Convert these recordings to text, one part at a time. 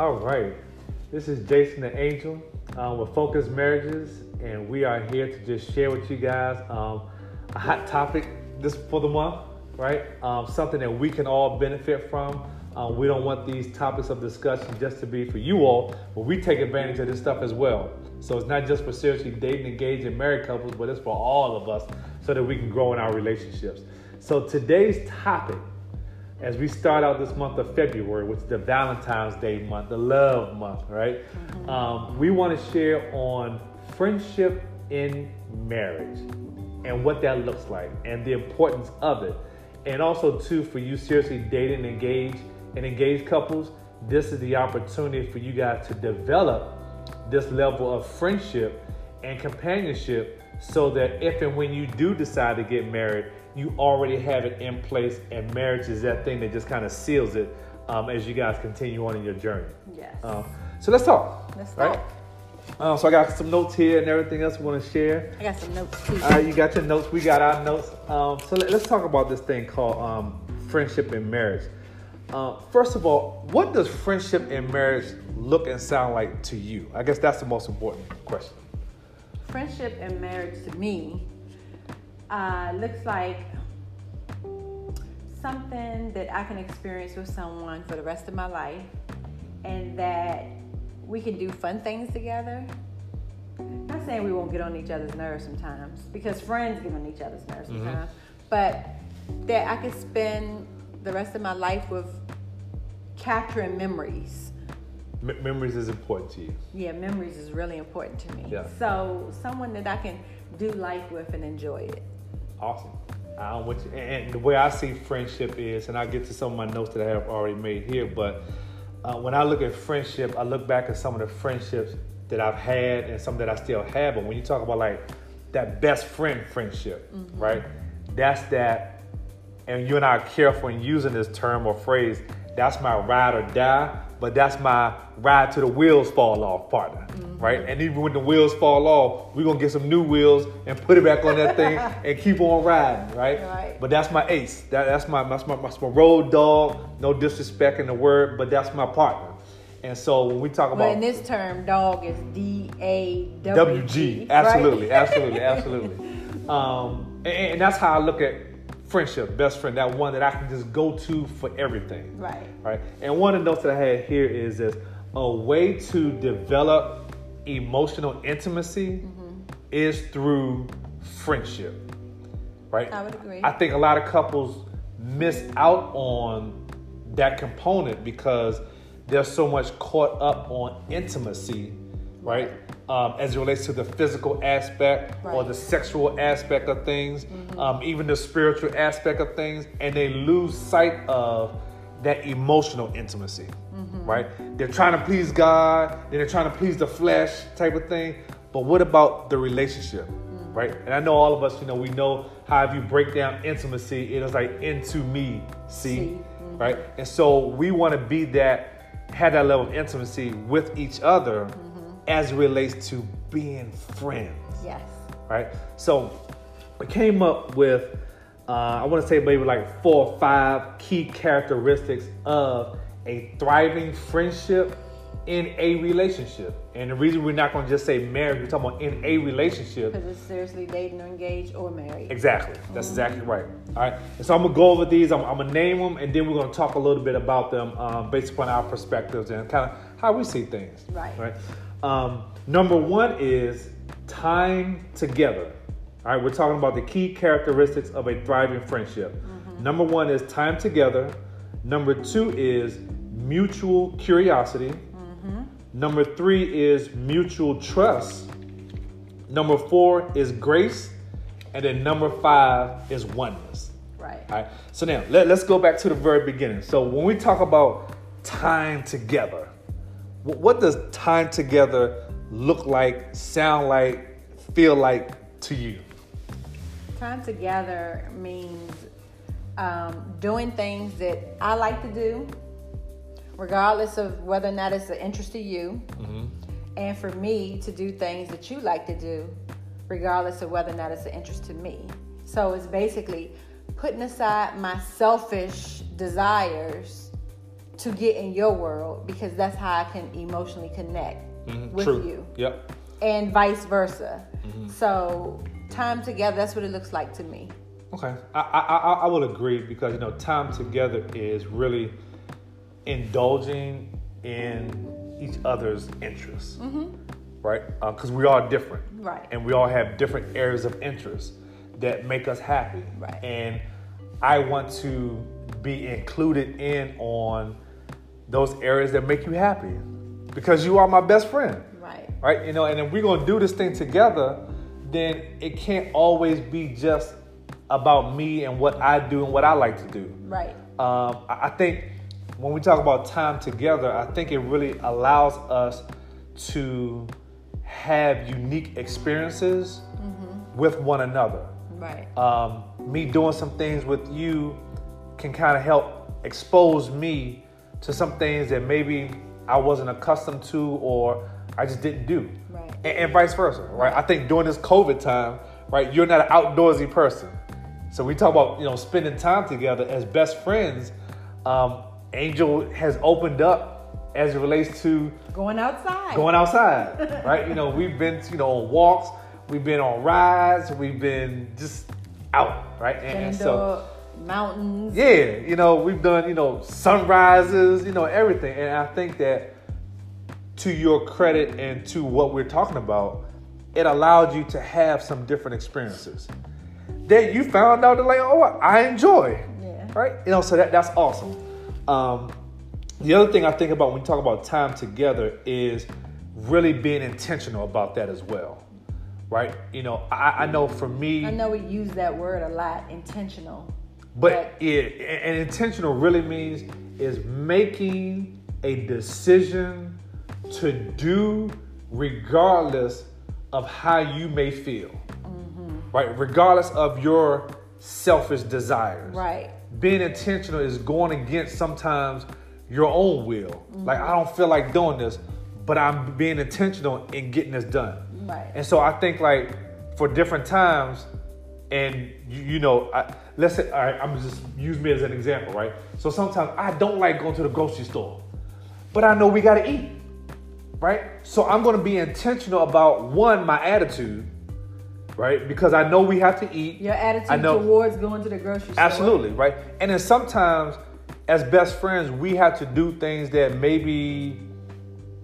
All right. This is Jason the Angel um, with Focus Marriages, and we are here to just share with you guys um, a hot topic this for the month, right? Um, something that we can all benefit from. Um, we don't want these topics of discussion just to be for you all, but we take advantage of this stuff as well. So it's not just for seriously dating, engaged, and married couples, but it's for all of us so that we can grow in our relationships. So today's topic as we start out this month of February, which is the Valentine's Day month, the love month, right? Mm-hmm. Um, we want to share on friendship in marriage and what that looks like and the importance of it. And also, too, for you seriously dating, engaged, and engaged couples, this is the opportunity for you guys to develop this level of friendship and companionship so that if and when you do decide to get married, you already have it in place, and marriage is that thing that just kind of seals it um, as you guys continue on in your journey. Yes. Um, so let's talk. Let's right? talk. Um, so I got some notes here and everything else we want to share. I got some notes too. All right, you got your notes. We got our notes. Um, so let, us talk about this thing called um, friendship in marriage. Uh, first of all, what does friendship in marriage look and sound like to you? I guess that's the most important question. Friendship and marriage to me uh, looks like something that I can experience with someone for the rest of my life and that we can do fun things together. Not saying we won't get on each other's nerves sometimes because friends get on each other's nerves mm-hmm. sometimes, but that I could spend the rest of my life with capturing memories. M- memories is important to you. Yeah, memories is really important to me. Yeah. So someone that I can do life with and enjoy it. Awesome. Um, which, and the way I see friendship is, and I'll get to some of my notes that I have already made here, but uh, when I look at friendship, I look back at some of the friendships that I've had and some that I still have. But when you talk about like that best friend friendship, mm-hmm. right? That's that, and you and I are careful in using this term or phrase. That's my ride or die but that's my ride to the wheels fall off partner, mm-hmm. right? And even when the wheels fall off, we're gonna get some new wheels and put it back on that thing and keep on riding, right? right. But that's my ace. That, that's my that's my, that's my road dog. No disrespect in the word, but that's my partner. And so when we talk about well, in this term, dog is D A W G. Absolutely, right? absolutely, absolutely. Um, and, and that's how I look at friendship, best friend, that one that I can just go to for everything. Right. Right. And one of the notes that I had here is this a way to develop emotional intimacy mm-hmm. is through friendship. Right? I would agree. I think a lot of couples miss out on that component because they're so much caught up on intimacy, right? Um, as it relates to the physical aspect right. or the sexual aspect of things, mm-hmm. um, even the spiritual aspect of things, and they lose sight of that emotional intimacy, mm-hmm. right? They're trying to please God, then they're trying to please the flesh type of thing. But what about the relationship, mm-hmm. right? And I know all of us, you know, we know how if you break down intimacy, it is like into me, see, see. Mm-hmm. right? And so we want to be that, have that level of intimacy with each other mm-hmm as it relates to being friends. Yes. Right? So we came up with, uh, I want to say maybe like four or five key characteristics of a thriving friendship in a relationship. And the reason we're not going to just say marriage, we're talking about in a relationship. Because it's seriously dating or engaged or married. Exactly. That's mm-hmm. exactly right. All right. And so I'm going to go over these. I'm, I'm going to name them, and then we're going to talk a little bit about them um, based upon our perspectives and kind of how we see things. Right. Right. Um, number one is time together. All right, we're talking about the key characteristics of a thriving friendship. Mm-hmm. Number one is time together. Number two is mutual curiosity. Mm-hmm. Number three is mutual trust. Number four is grace. And then number five is oneness. Right. All right. So now let, let's go back to the very beginning. So when we talk about time together, what does time together look like, sound like, feel like to you? Time together means um, doing things that I like to do, regardless of whether or not it's an interest to you, mm-hmm. and for me to do things that you like to do, regardless of whether or not it's an interest to me. So it's basically putting aside my selfish desires to get in your world because that's how I can emotionally connect Mhm, with True. you, Yep. and vice versa. Mm-hmm. So time together, that's what it looks like to me. Okay, I, I I I will agree because you know time together is really indulging in each other's interests, right? Because we are different, Right. And we all have different areas of interest that make us happy, Right. And I want to be included in on those areas that make you happy because you are my best friend Right. right? You know, and if we're gonna do this thing together, then it can't always be just about me and what I do and what I like to do. Right. Um, I think when we talk about time together, I think it really allows us to have unique experiences with one another. Right. Um, me doing some things with you can kind of help expose me to some things that maybe I wasn't accustomed to or I just didn't do. Right. And, and vice versa, right? I think during this COVID time, right, you're not an outdoorsy person. So we talk about, you know, spending time together as best friends. Um, Angel has opened up as it relates to Going outside. going outside, right? You know, we've been, you know, on walks, we've been on rides, we've been just out, right? And, and so, mountains. yeah, you know, we've done, you know, sunrises, you know, everything. And I think that to your credit and to what we're talking about, it allowed you to have some different experiences that you found out that like, oh, I enjoy, Yeah. right? You know, so that that's awesome. Um, the other thing I think about when we talk about time together is really being intentional about that as well, right? You know, I, I know for me, I know we use that word a lot, intentional. But it and intentional really means is making a decision to do regardless of how you may feel, mm-hmm. right? Regardless of your selfish desires, Right. being intentional is going against sometimes your own will. Mm-hmm. Like I don't feel like doing this, but I'm being intentional in getting this done. Right. And so I think like for different times, and you, you know, I, let's say, all right, I'm just use me as an example, right? So sometimes I don't like going to the grocery store, but I know we gotta eat, right? So I'm gonna be intentional about one, my attitude, right? Because I know we have to eat. Your attitude I know- towards going to the grocery store. Absolutely, right? And then sometimes, as best friends, we have to do things that maybe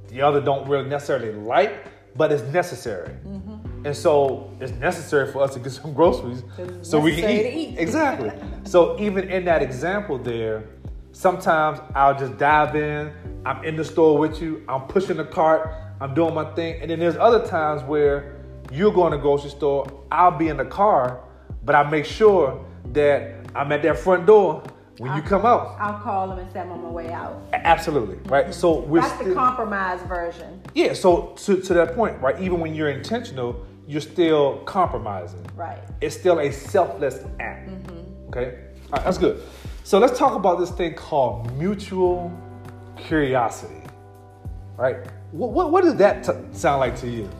the other don't really necessarily like, but it's necessary. Mm-hmm. And so it's necessary for us to get some groceries so we can eat. eat. Exactly. so even in that example there, sometimes I'll just dive in. I'm in the store with you. I'm pushing the cart. I'm doing my thing. And then there's other times where you're going to grocery store. I'll be in the car, but I make sure that I'm at that front door when you come out. I'll call them and say I'm on my way out. Absolutely, right? So we're That's the compromise version. yeah, so to, to that point, right? Even when you're intentional, you're still compromising. Right. It's still a selfless act. Mm-hmm. Okay? All right, that's good. So let's talk about this thing called mutual curiosity. Right? What, what, what does that t- sound like to you?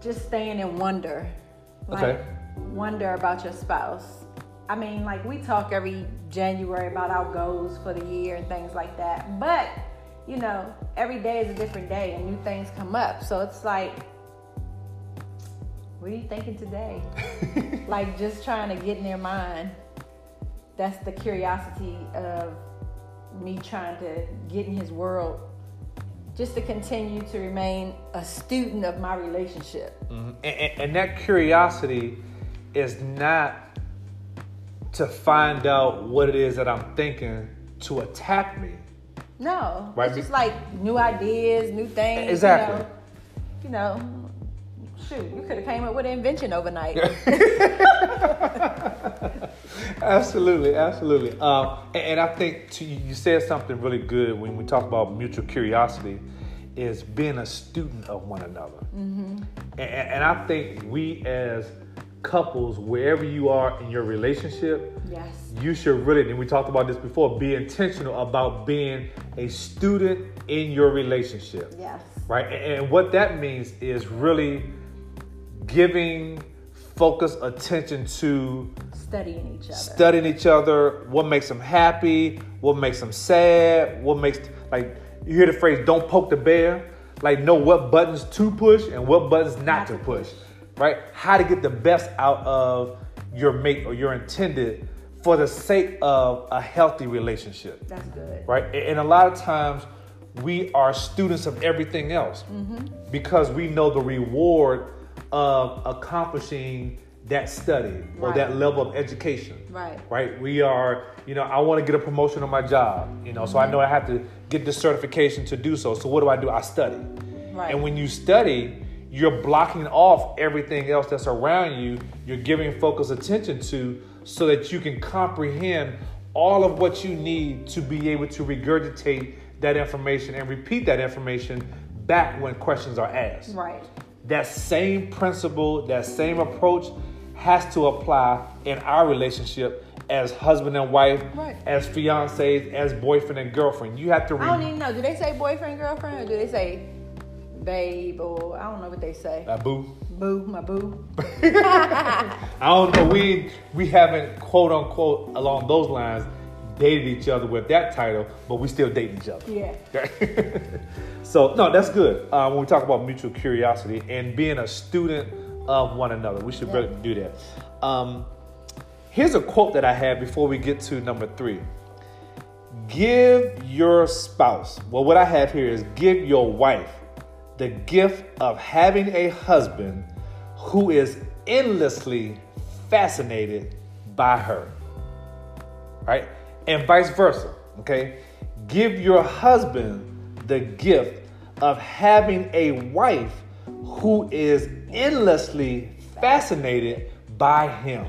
Just staying in wonder. Like, Okay. Wonder about your spouse. I mean, like we talk every January about our goals for the year and things like that. But, you know, every day is a different day and new things come up. So it's like, what are you thinking today? like just trying to get in their mind. That's the curiosity of me trying to get in his world just to continue to remain a student of my relationship. Mm-hmm. And, and, and that curiosity is not to find out what it is that I'm thinking to attack me. No, Right, it's just like new ideas, new things. Exactly. You know, you know shoot, you could have came up with an invention overnight. absolutely, absolutely. Um, and, and I think to, you said something really good when we talk about mutual curiosity, is being a student of one another. And, and I think we as couples, wherever you are in your relationship, yes. you should really, and we talked about this before, be intentional about being a student in your relationship Yes. right? And, and what that means is really giving focus attention to Studying each other. studying each other, what makes them happy, what makes them sad, what makes like you hear the phrase "don't poke the bear." Like know what buttons to push and what buttons not, Not to push, right? How to get the best out of your mate or your intended for the sake of a healthy relationship, That's good. right? And and a lot of times we are students of everything else mm-hmm. because we know the reward of accomplishing that study or Right. that level of education Right. right? We are, you know, I want to get a promotion on my job, you know, so I mm-hmm. know I have to get the certification to do so. So what do I do? I study. Right. And when you study, you're blocking off everything else that's around you. You're giving focused attention to so that you can comprehend all of what you need to be able to regurgitate that information and repeat that information back when questions are asked Right. That same principle, that same approach has to apply in our relationship as husband and wife, Right. as fiancés, as boyfriend and girlfriend. You have to I don't even know. Do they say boyfriend, girlfriend, or do they say babe, or I don't know what they say. uh, boo. Boo, my boo. I don't know. We we haven't quote unquote along those lines dated each other with that title, but we still date each other. Yeah. so no, that's good. Uh, when we talk about mutual curiosity and being a student of one another, we should Yeah. really do that. Um, here's a quote that I had before we get to number three. Give your spouse. Well, what I have here is give your wife the gift of having a husband who is endlessly fascinated by her right? And vice versa, okay? Give your husband the gift of having a wife who is endlessly fascinated by him.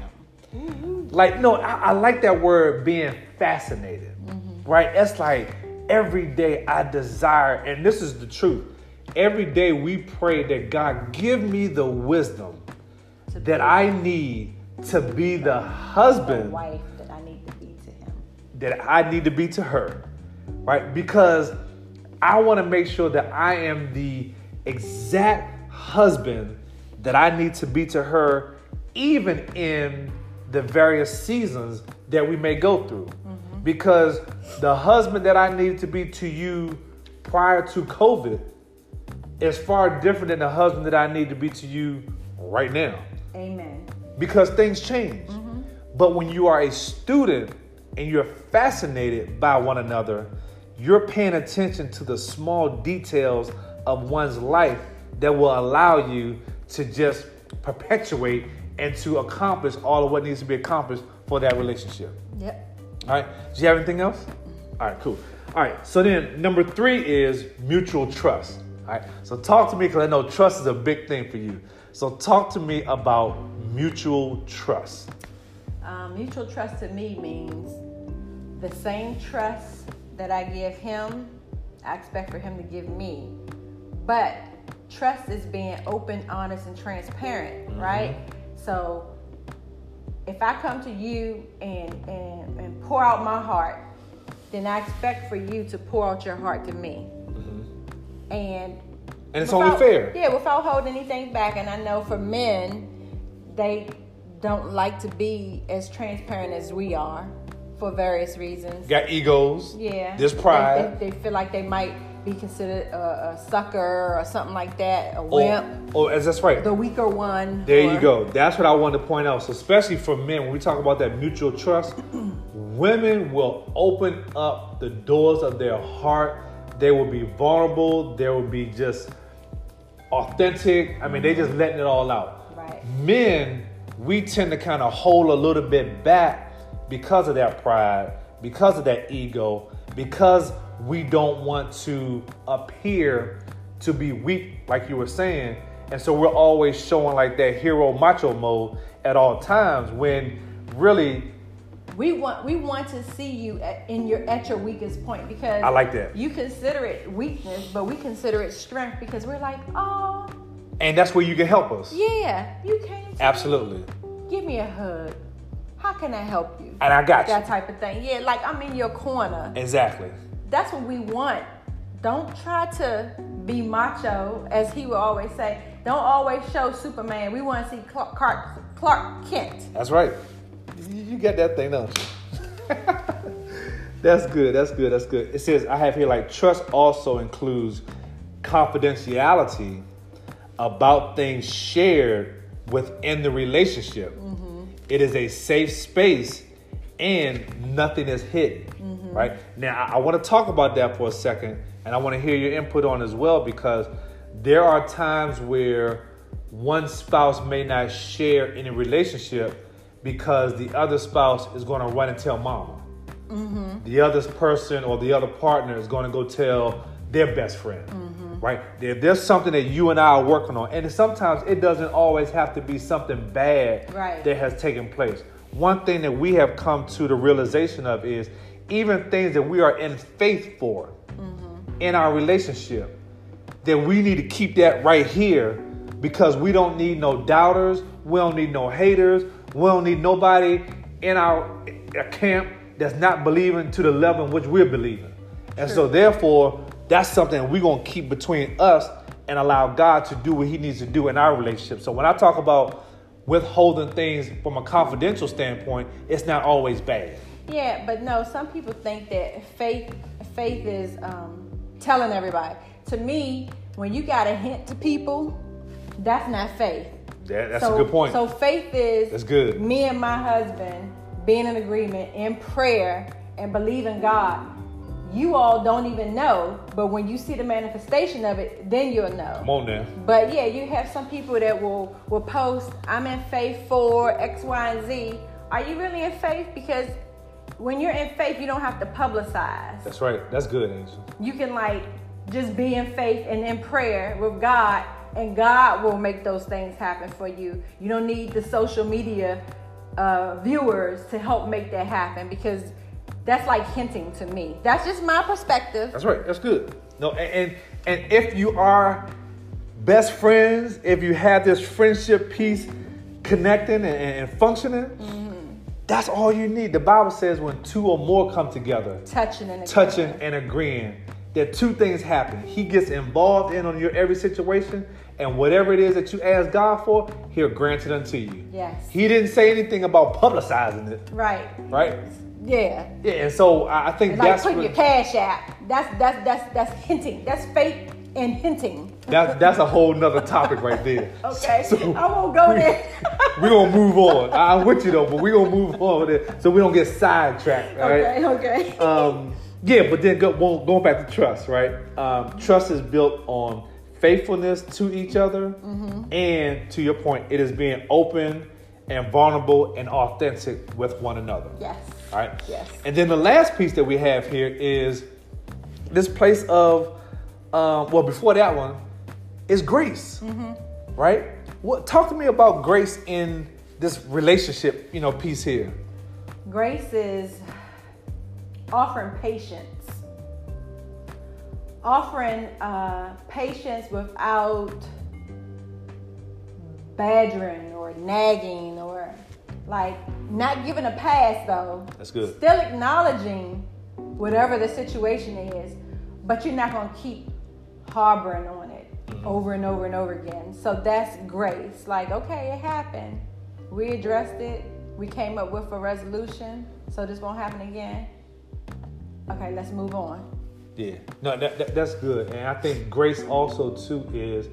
Like, no, I, I like that word being fascinated, mm-hmm. right? It's like every day I desire, and this is the truth. Every day we pray that God give me the wisdom that I need to be the the husband wife that I need to be to him. that I need to be to her, right? Because I want to make sure that I am the exact husband that I need to be to her, even in the various seasons that we may go through. Mm-hmm. Because the husband that I needed to be to you prior to COVID is far different than the husband that I need to be to you right now Amen. because things change. Mm-hmm. But when you are a student and you're fascinated by one another, you're paying attention to the small details of one's life that will allow you to just perpetuate and to accomplish all of what needs to be accomplished for that relationship. Yep. All right. Do you have anything else? All right, cool. All right. So then number three is mutual trust. All right. So talk to me because I know trust is a big thing for you. So talk to me about mutual trust. Um, mutual trust to me means the same trust that I give him, I expect for him to give me. But trust is being open, honest, and transparent, mm-hmm. right? So if I come to you and, and, and pour out my heart, then I expect for you to pour out your heart to me. Mm-hmm. And And it's without- only fair. Yeah, without holding anything back. And I know for men, they don't like to be as transparent as we are for various reasons. Got egos. Yeah. There's They- pride. They, they feel like they might be considered a, a sucker or something like that, a wimp, or as that's right. the weaker one. There or- you go. That's what I wanted to point out. So, especially for men, when we talk about that mutual trust, women will open up the doors of their heart. They will be vulnerable. They will be just authentic. I mean, they just letting it all out. Right. Men, we tend to kind of hold a little bit back because of that pride, because of that ego, because we don't want to appear to be weak, like you were saying. And so we're always showing like that hero macho mode at all times when really We want we want to see you at, in your at your weakest point because I like that. You consider it weakness, but we consider it strength because we're like, oh, and that's where you can help us. yeah, you came. To me. Absolutely. Give me a hug. How can I help you? And I got you. That type of thing. Yeah, like I'm in your corner. Exactly. That's what we want. Don't try to be macho, as he would always say. Don't always show Superman. We want to see Clark, Clark, Clark Kent. That's right. You, you get that thing, don't you? that's good. That's good. That's good. It says I have here like trust also includes confidentiality about things shared within the relationship. Mm-hmm. It is a safe space and nothing is hidden. Mm-hmm. Right now, I, I want to talk about that for a second, and I want to hear your input on as well because there are times where one spouse may not share in a relationship because the other spouse is going to run and tell mama. Mm-hmm. The other person or the other partner is going to go tell their best friend. Mm-hmm. Right? If there's something that you and I are working on, and sometimes it doesn't always have to be something bad right. that has taken place. One thing that we have come to the realization of is even things that we are in faith for mm-hmm. in our relationship, that we need to keep that right here because we don't need no doubters, we don't need no haters, we don't need nobody in our camp that's not believing to the level in which we're believing. And sure. so therefore, that's something we're gonna keep between us and allow God to do what He needs to do in our relationship. So when I talk about withholding things from a confidential standpoint, it's not always bad. Yeah, but no, some people think that faith faith is um, telling everybody. To me, when you got a hint to people, that's not faith. That, that's so, a good point. So faith is that's good. Me and my husband being in agreement in prayer and believing God. You all don't even know, but when you see the manifestation of it, then you'll know. Come on now. But yeah, you have some people that will will post, "I'm in faith for X, Y, and Z." Are you really in faith? Because when you're in faith, you don't have to publicize. That's right. That's good, Angel. You can like just be in faith and in prayer with God and God will make those things happen for you. You don't need the social media uh, viewers to help make that happen because that's like hinting to me. That's just my perspective. That's right. That's good. No, and and, and if you are best friends, if you have this friendship piece connecting and, and functioning, mm-hmm. that's all you need. The Bible says when two or more come together, touching and agreeing. touching and agreeing that two things happen. He gets involved in on your every situation, and whatever it is that you ask God for, He'll grant it unto you. Yes. He didn't say anything about publicizing it. Right. Right. Yeah. Yeah, and so I think and that's like putting your cash out. That's that's that's that's hinting. That's faith and hinting. That's that's a whole nother topic right there. okay. So, I won't go there. we're gonna move on. I'm with you though, but we're gonna move on with it so we don't get sidetracked. Okay, okay. Um yeah, but then go, going back to trust, right? Um, trust is built on faithfulness to each other, mm-hmm. and to your point, it is being open and vulnerable and authentic with one another. Yes. All right. Yes. And then the last piece that we have here is this place of, um, well, before that one, is grace, mm-hmm. right? What talk to me about grace in this relationship, you know, piece here. Grace is offering patience. Offering uh, patience without badgering or nagging or like not giving a pass though. That's good. Still acknowledging whatever the situation is, but you're not going to keep harboring on it mm-hmm. over and over and over again. So that's grace. Like, okay, it happened. We addressed it. We came up with a resolution, so this won't happen again okay, let's move on. Yeah, no, that, that, that's good, and I think grace also too is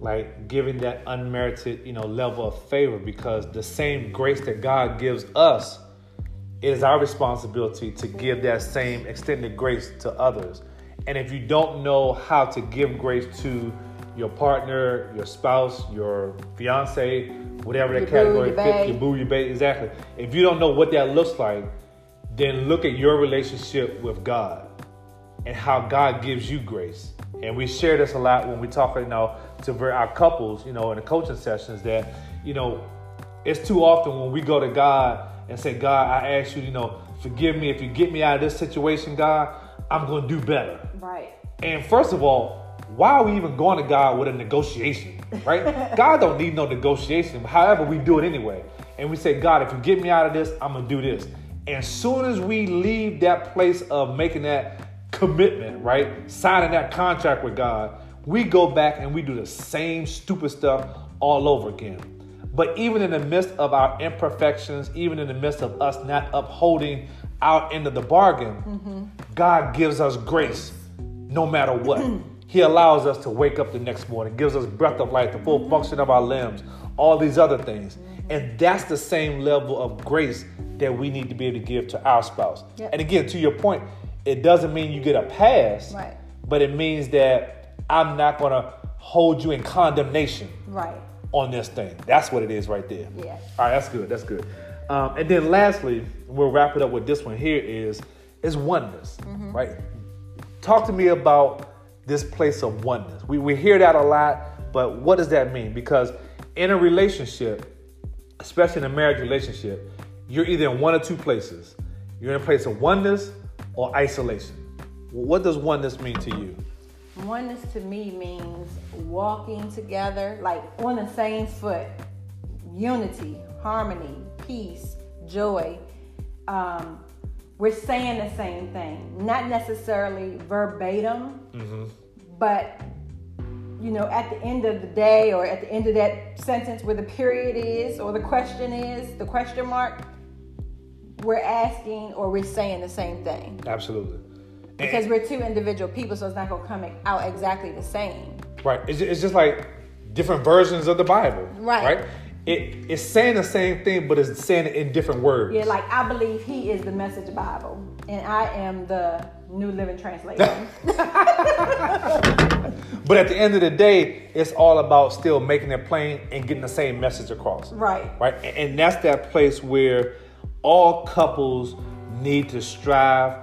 like giving that unmerited, you know, level of favor because the same grace that God gives us, it is our responsibility to give that same extended grace to others. And if you don't know how to give grace to your partner, your spouse, your fiance, whatever that category fits, your boo, your babe, exactly. If you don't know what that looks like, then look at your relationship with God and how God gives you grace. And we share this a lot when we talk, you know, to our couples, you know, in the coaching sessions that, you know, it's too often when we go to God and say, God, I ask you, you know, forgive me if you get me out of this situation, God, I'm going to do better. Right. And first of all, why are we even going to God with a negotiation, right? God don't need no negotiation. However, we do it anyway. And we say, God, if you get me out of this, I'm going to do this. And as soon as we leave that place of making that commitment, right? Signing that contract with God, we go back and we do the same stupid stuff all over again. But even in the midst of our imperfections, even in the midst of us not upholding our end of the bargain, mm-hmm. God gives us grace no matter what. he allows us to wake up the next morning, gives us breath of life, the full mm-hmm. function of our limbs, all these other things. Mm-hmm. And that's the same level of grace that we need to be able to give to our spouse. Yep. And again, to your point, it doesn't mean you get a pass, right. but it means that I'm not going to hold you in condemnation right. on this thing. That's what it is right there. Yeah. All right, that's good. That's good. Um, and then lastly, we'll wrap it up with this one here is is oneness, mm-hmm. right? Talk to me about this place of oneness. We, we hear that a lot, but what does that mean? Because in a relationship, especially in a marriage relationship, you're either in one or two places. You're in a place of oneness or isolation. What does oneness mean to you? Oneness to me means walking together, like on the same foot, unity, harmony, peace, joy. Um, we're saying the same thing, not necessarily verbatim, mm-hmm. but you know, at the end of the day or at the end of that sentence where the period is or the question is, the question mark, we're asking or we're saying the same thing. Absolutely. Because we're two individual people, so it's not going to come out exactly the same. Right. It's, it's just like different versions of the Bible. Right. Right. It, it's saying the same thing, but it's saying it in different words. Yeah, like I believe he is the message Bible, and I am the New Living Translation. but at the end of the day, it's all about still making it plain and getting the same message across. Right. Right. And that's that place where all couples need to strive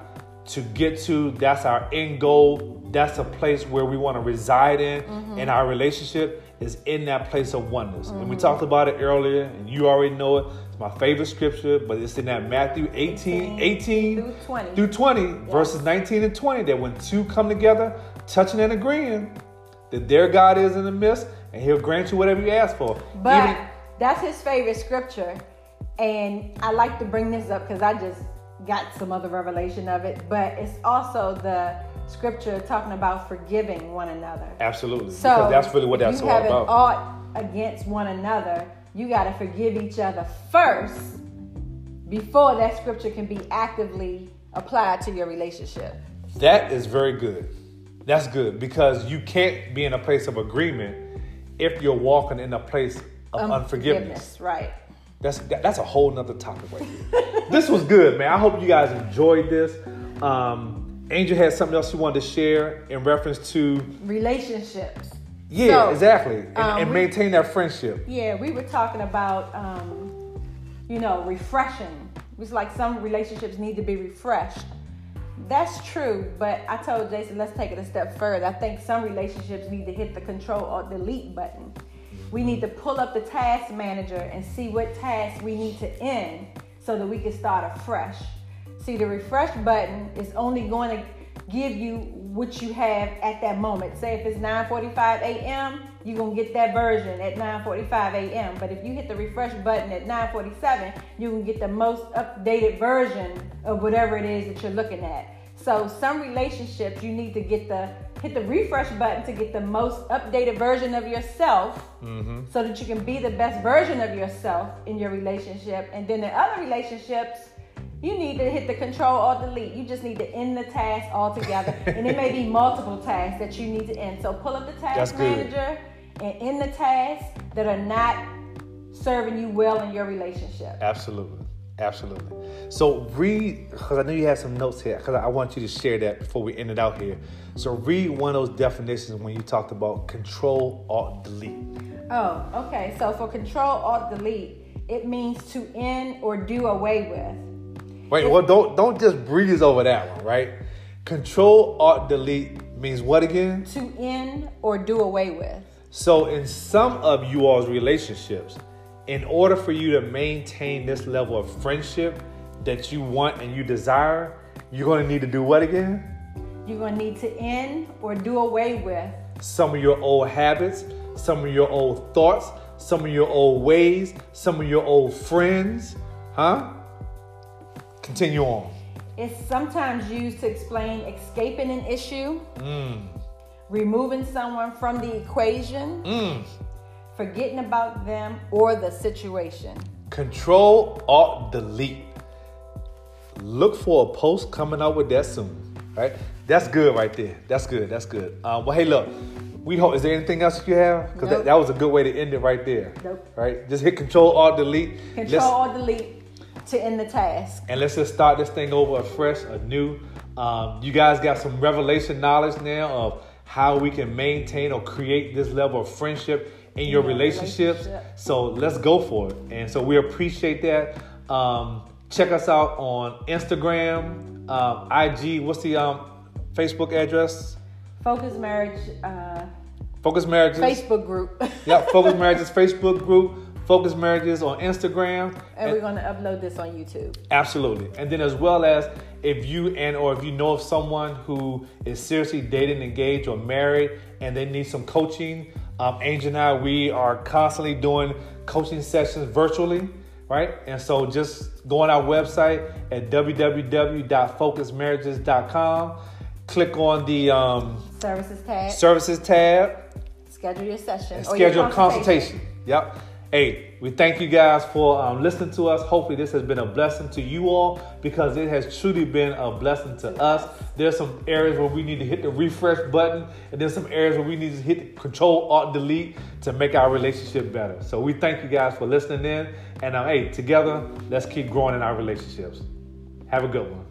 to get to. That's our end goal. That's a place where we want to reside in mm-hmm. in our relationship is in that place of oneness. Mm-hmm. And we mm-hmm. talked about it earlier, and you already know it. It's my favorite scripture, but it's in that Matthew 18, 18 through 20, through 20 yes. verses 19 and 20, that when two come together, touching and agreeing, that their God is in the midst, and he'll grant you whatever you ask for. But Even, that's his favorite scripture. And I like to bring this up because I just got some other revelation of it, but it's also the scripture talking about forgiving one another. Absolutely. So because that's really what that's all about. You have an ought against one another. You got to forgive each other first before that scripture can be actively applied to your relationship. That is very good. That's good because you can't be in a place of agreement if you're walking in a place of um, unforgiveness. Right. That's that's a whole nother topic right here. this was good, man. I hope you guys enjoyed this. Um, Angel had something else you wanted to share in reference to relationships. Yeah, so, exactly, and, um, and, maintain that friendship. Yeah, we were talking about, um, you know, refreshing. It's like some relationships need to be refreshed. That's true, but I told Jason, let's take it a step further. I think some relationships need to hit the control alt delete button we need to pull up the task manager and see what tasks we need to end so that we can start afresh. See, the refresh button is only going to give you what you have at that moment. Say if it's 9:45 a.m., you're gonna get that version at 9:45 a.m. But if you hit the refresh button at 9:47, you can get the most updated version of whatever it is that you're looking at. So some relationships you need to get the hit the refresh button to get the most updated version of yourself mm-hmm. so that you can be the best version of yourself in your relationship. And then in other relationships, you need to hit the control alt delete. You just need to end the task altogether. and it may be multiple tasks that you need to end. So pull up the task manager and end the tasks that are not serving you well in your relationship. Absolutely. Absolutely. So read, because I know you have some notes here, because I want you to share that before we end it out here. So read one of those definitions when you talked about control alt delete. Oh, okay. So for control alt delete, it means to end or do away with. Wait, well don't don't just breeze over that one, right? Control alt delete means what again? To end or do away with. So in some of you all's relationships, in order for you to maintain this level of friendship that you want and you desire, you're going to need to do what again? You're going to need to end or do away with some of your old habits, some of your old thoughts, some of your old ways, some of your old friends. Huh? Continue on. It's sometimes used to explain escaping an issue, mm. removing someone from the equation. Mm forgetting about them or the situation. Control Alt Delete. Look for a post coming out with that soon. Right? That's good right there. That's good. That's good. Um, well, hey, look. We hope. Is there anything else you have? Because Nope. that, that was a good way to end it right there. Nope. Right? Just hit Control Alt Delete. Control Let's- or delete to end the task. and let's just start this thing over afresh, anew. Um, you guys got some revelation knowledge now of how we can maintain or create this level of friendship in your relationships. relationship. So let's go for it. And so we appreciate that. Um, check us out on Instagram, um, IG. What's the um, Facebook address? Focus Marriage uh, Focus Marriages. Facebook group. Yep, Focus Marriages Facebook group. Focus Marriages on Instagram. and we're going to upload this on YouTube. Absolutely. And then as well as if you and or if you know of someone who is seriously dating, engaged, or married and they need some coaching, um, Angel and I, we are constantly doing coaching sessions virtually, right? And so just go on our website at www.focusmarriages.com, click on the um, Services tab. services tab, schedule your session. and or your schedule a consultation. Yep. Hey, we thank you guys for um, listening to us. Hopefully, this has been a blessing to you all because it has truly been a blessing to us. There's some areas where we need to hit the refresh button, and there's some areas where we need to hit the Control Alt Delete to make our relationship better. So we thank you guys for listening in, and um, hey, together, let's keep growing in our relationships. Have a good one.